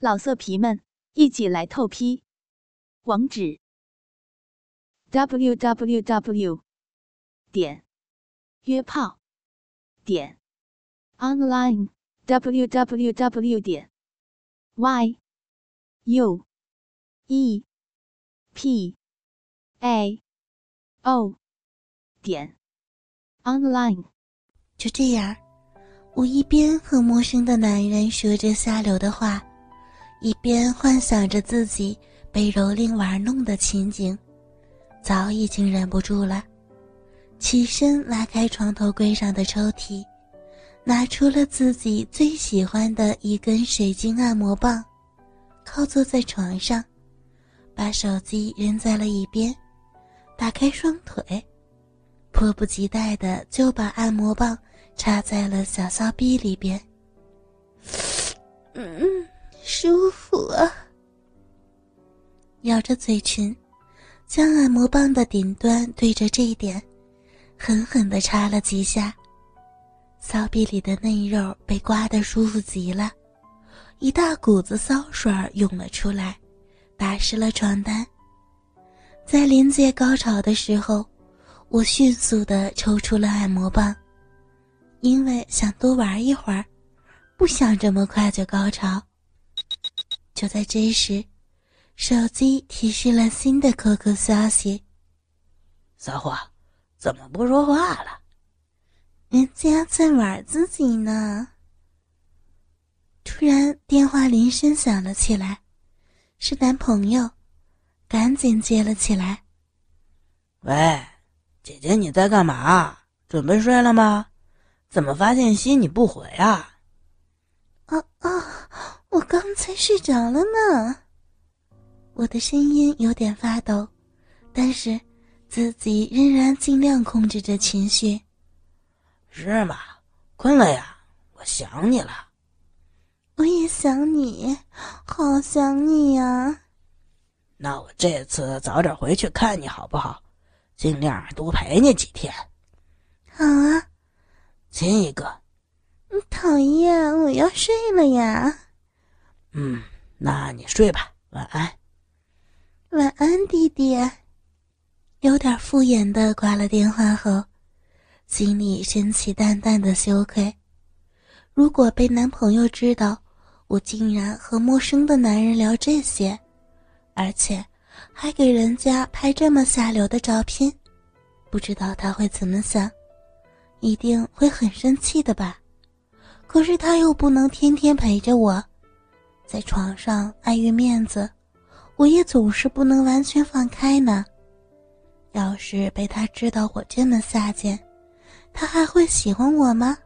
老色皮们，一起来透批！网址：w w w 点约炮点 online w w w 点 y u e p a o 点 online。就这样，我一边和陌生的男人说着下流的话。一边幻想着自己被蹂躏玩弄的情景，早已经忍不住了，起身拉开床头柜上的抽屉，拿出了自己最喜欢的一根水晶按摩棒，靠坐在床上，把手机扔在了一边，打开双腿，迫不及待的就把按摩棒插在了小骚逼里边。嗯。舒服啊！咬着嘴唇，将按摩棒的顶端对着这一点，狠狠地插了几下。骚逼里的嫩肉被刮得舒服极了，一大股子骚水涌了出来，打湿了床单。在临界高潮的时候，我迅速地抽出了按摩棒，因为想多玩一会儿，不想这么快就高潮。就在这时，手机提示了新的 QQ 消息：“骚货，怎么不说话了？人家在玩自己呢。”突然，电话铃声响了起来，是男朋友，赶紧接了起来：“喂，姐姐，你在干嘛？准备睡了吗？怎么发信息你不回啊？”“啊啊！”我刚才睡着了呢。我的声音有点发抖，但是自己仍然尽量控制着情绪。是吗？困了呀？我想你了。我也想你，好想你呀。那我这次早点回去看你好不好？尽量多陪你几天。好啊。亲一个。讨厌，我要睡了呀。嗯，那你睡吧，晚安。晚安，弟弟。有点敷衍的挂了电话后，心里升起淡淡的羞愧。如果被男朋友知道我竟然和陌生的男人聊这些，而且还给人家拍这么下流的照片，不知道他会怎么想，一定会很生气的吧？可是他又不能天天陪着我。在床上碍于面子，我也总是不能完全放开呢。要是被他知道我这么下贱，他还会喜欢我吗？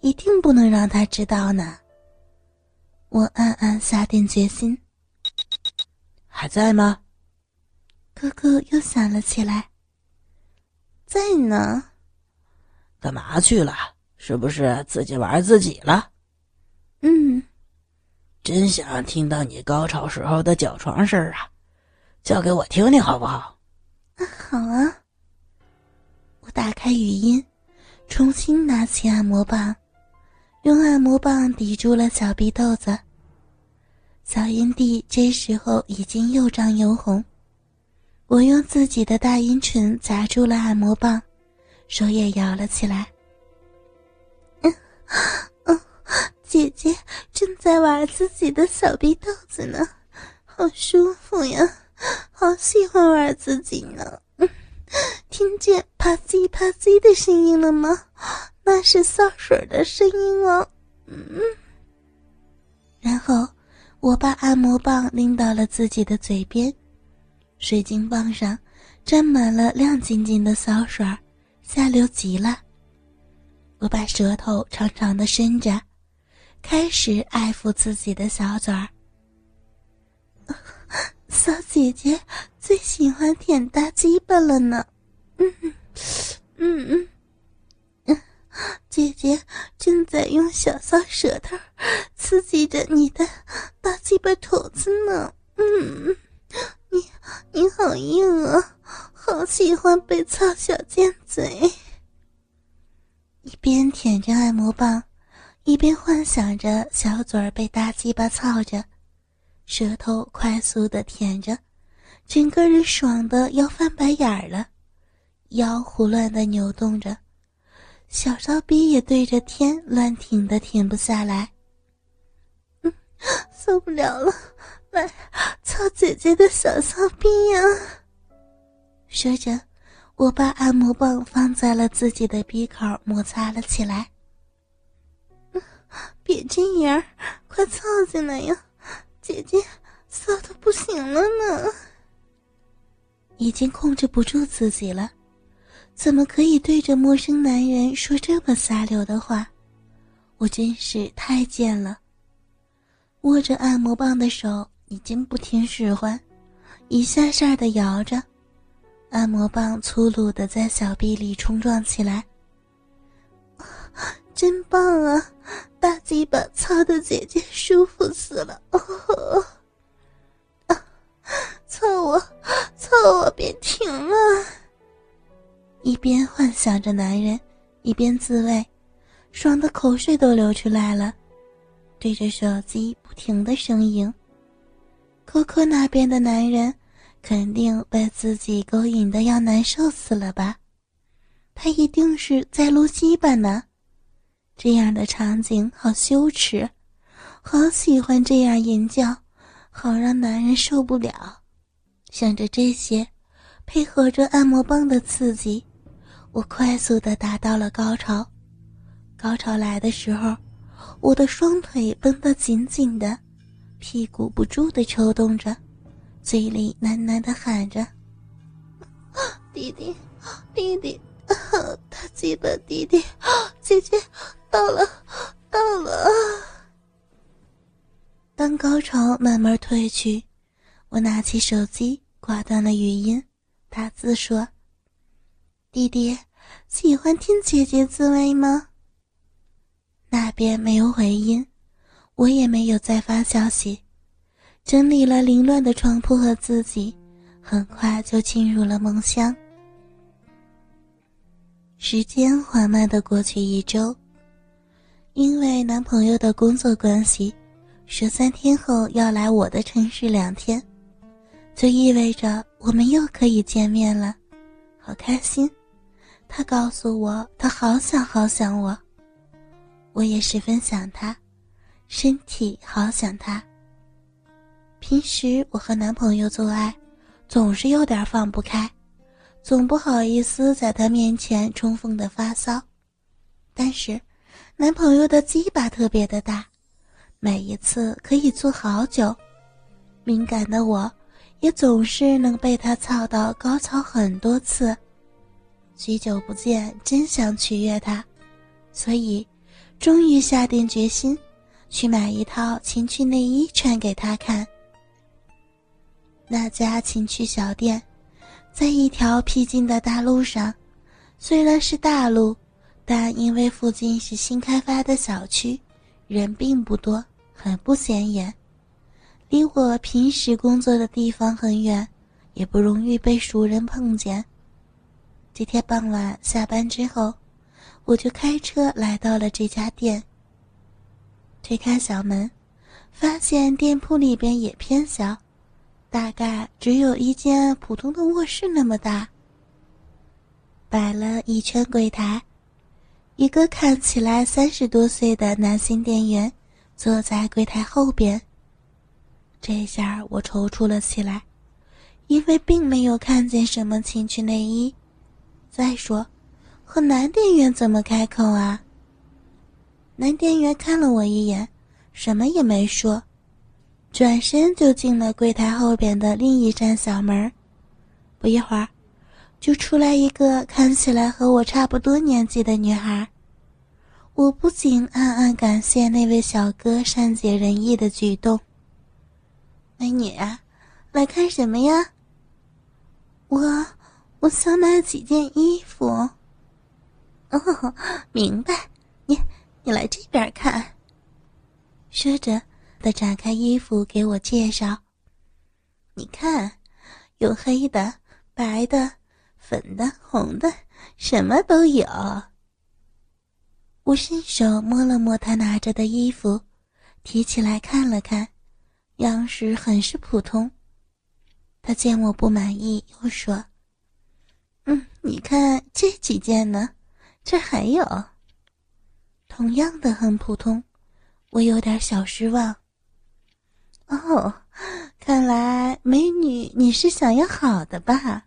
一定不能让他知道呢。我暗暗下定决心。还在吗？哥哥又想了起来。在呢。干嘛去了？是不是自己玩自己了？嗯。真想听到你高潮时候的脚床声啊，叫给我听听好不好？好啊。我打开语音，重新拿起按摩棒，用按摩棒抵住了小鼻豆子。小阴蒂这时候已经又胀又红，我用自己的大阴唇夹住了按摩棒，手也摇了起来。嗯。姐姐正在玩自己的小逼豆子呢，好舒服呀，好喜欢玩自己呢。听见啪叽啪叽的声音了吗？那是骚水的声音哦。嗯。然后我把按摩棒拎到了自己的嘴边，水晶棒上沾满了亮晶晶的骚水，下流极了。我把舌头长长的伸着。开始爱抚自己的小嘴儿，小姐姐最喜欢舔大鸡巴了呢。嗯嗯嗯嗯，姐姐正在用小骚舌头刺激着你的大鸡巴头子呢。嗯，你你好硬啊，好喜欢被操小尖嘴。一边舔着按摩棒。一边幻想着小嘴儿被大鸡巴操着，舌头快速的舔着，整个人爽的要翻白眼儿了，腰胡乱的扭动着，小骚逼也对着天乱挺的挺不下来。嗯，受不了了，来操姐姐的小骚逼呀！说着，我把按摩棒放在了自己的鼻口，摩擦了起来。别这样，快凑进来呀！姐姐骚的不行了呢，已经控制不住自己了，怎么可以对着陌生男人说这么下流的话？我真是太贱了。握着按摩棒的手已经不听使唤，一下下的摇着，按摩棒粗鲁的在小臂里冲撞起来。真棒！操的姐姐舒服死了！哦，啊，操我，操我，别停了！一边幻想着男人，一边自慰，爽的口水都流出来了，对着手机不停的呻吟。可可那边的男人肯定被自己勾引的要难受死了吧？他一定是在撸鸡巴呢。这样的场景好羞耻，好喜欢这样淫叫，好让男人受不了。想着这些，配合着按摩棒的刺激，我快速的达到了高潮。高潮来的时候，我的双腿绷得紧紧的，屁股不住的抽动着，嘴里喃喃的喊着：“弟弟，弟弟，他记得弟弟，姐姐。”到了，到了！当高潮慢慢退去，我拿起手机挂断了语音，打字说：“弟弟，喜欢听姐姐自慰吗？”那边没有回音，我也没有再发消息。整理了凌乱的床铺和自己，很快就进入了梦乡。时间缓慢的过去一周。因为男朋友的工作关系，说三天后要来我的城市两天，就意味着我们又可以见面了，好开心。他告诉我他好想好想我，我也十分想他，身体好想他。平时我和男朋友做爱，总是有点放不开，总不好意思在他面前充分的发骚，但是。男朋友的鸡巴特别的大，每一次可以做好久。敏感的我，也总是能被他操到高潮很多次。许久不见，真想取悦他，所以终于下定决心去买一套情趣内衣穿给他看。那家情趣小店，在一条僻静的大路上，虽然是大路。但因为附近是新开发的小区，人并不多，很不显眼，离我平时工作的地方很远，也不容易被熟人碰见。这天傍晚下班之后，我就开车来到了这家店。推开小门，发现店铺里边也偏小，大概只有一间普通的卧室那么大，摆了一圈柜台。一个看起来三十多岁的男性店员坐在柜台后边。这下我踌躇了起来，因为并没有看见什么情趣内衣。再说，和男店员怎么开口啊？男店员看了我一眼，什么也没说，转身就进了柜台后边的另一扇小门。不一会儿。就出来一个看起来和我差不多年纪的女孩，我不仅暗暗感谢那位小哥善解人意的举动。美女，来看什么呀？我我想买几件衣服。哦，明白，你你来这边看。说着，他展开衣服给我介绍。你看，有黑的、白的。粉的、红的，什么都有。我伸手摸了摸他拿着的衣服，提起来看了看，样式很是普通。他见我不满意，又说：“嗯，你看这几件呢，这还有。”同样的很普通，我有点小失望。哦，看来美女你是想要好的吧？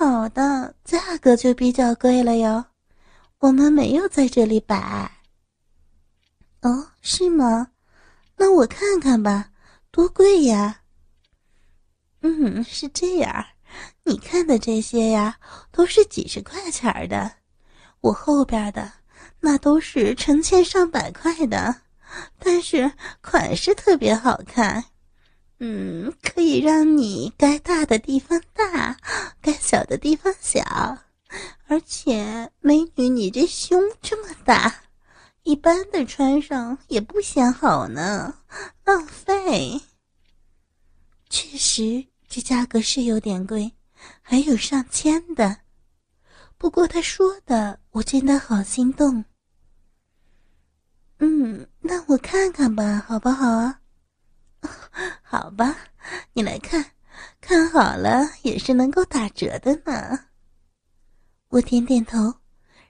好的，价格就比较贵了哟。我们没有在这里摆。哦，是吗？那我看看吧，多贵呀？嗯，是这样。你看的这些呀，都是几十块钱的。我后边的那都是成千上百块的，但是款式特别好看。嗯，可以让你该大的地方大，该小的地方小。而且，美女，你这胸这么大，一般的穿上也不显好呢，浪费。确实，这价格是有点贵，还有上千的。不过他说的，我真的好心动。嗯，那我看看吧，好不好啊？好吧，你来看，看好了也是能够打折的呢。我点点头，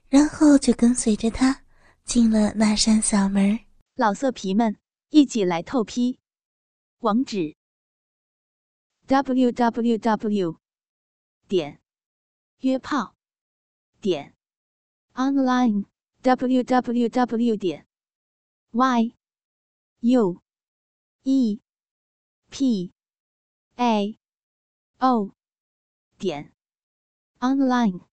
然后就跟随着他进了那扇小门。老色皮们，一起来透批！网址：w w w. 点约炮点 online w w w. 点 y u。e p a o 点 online。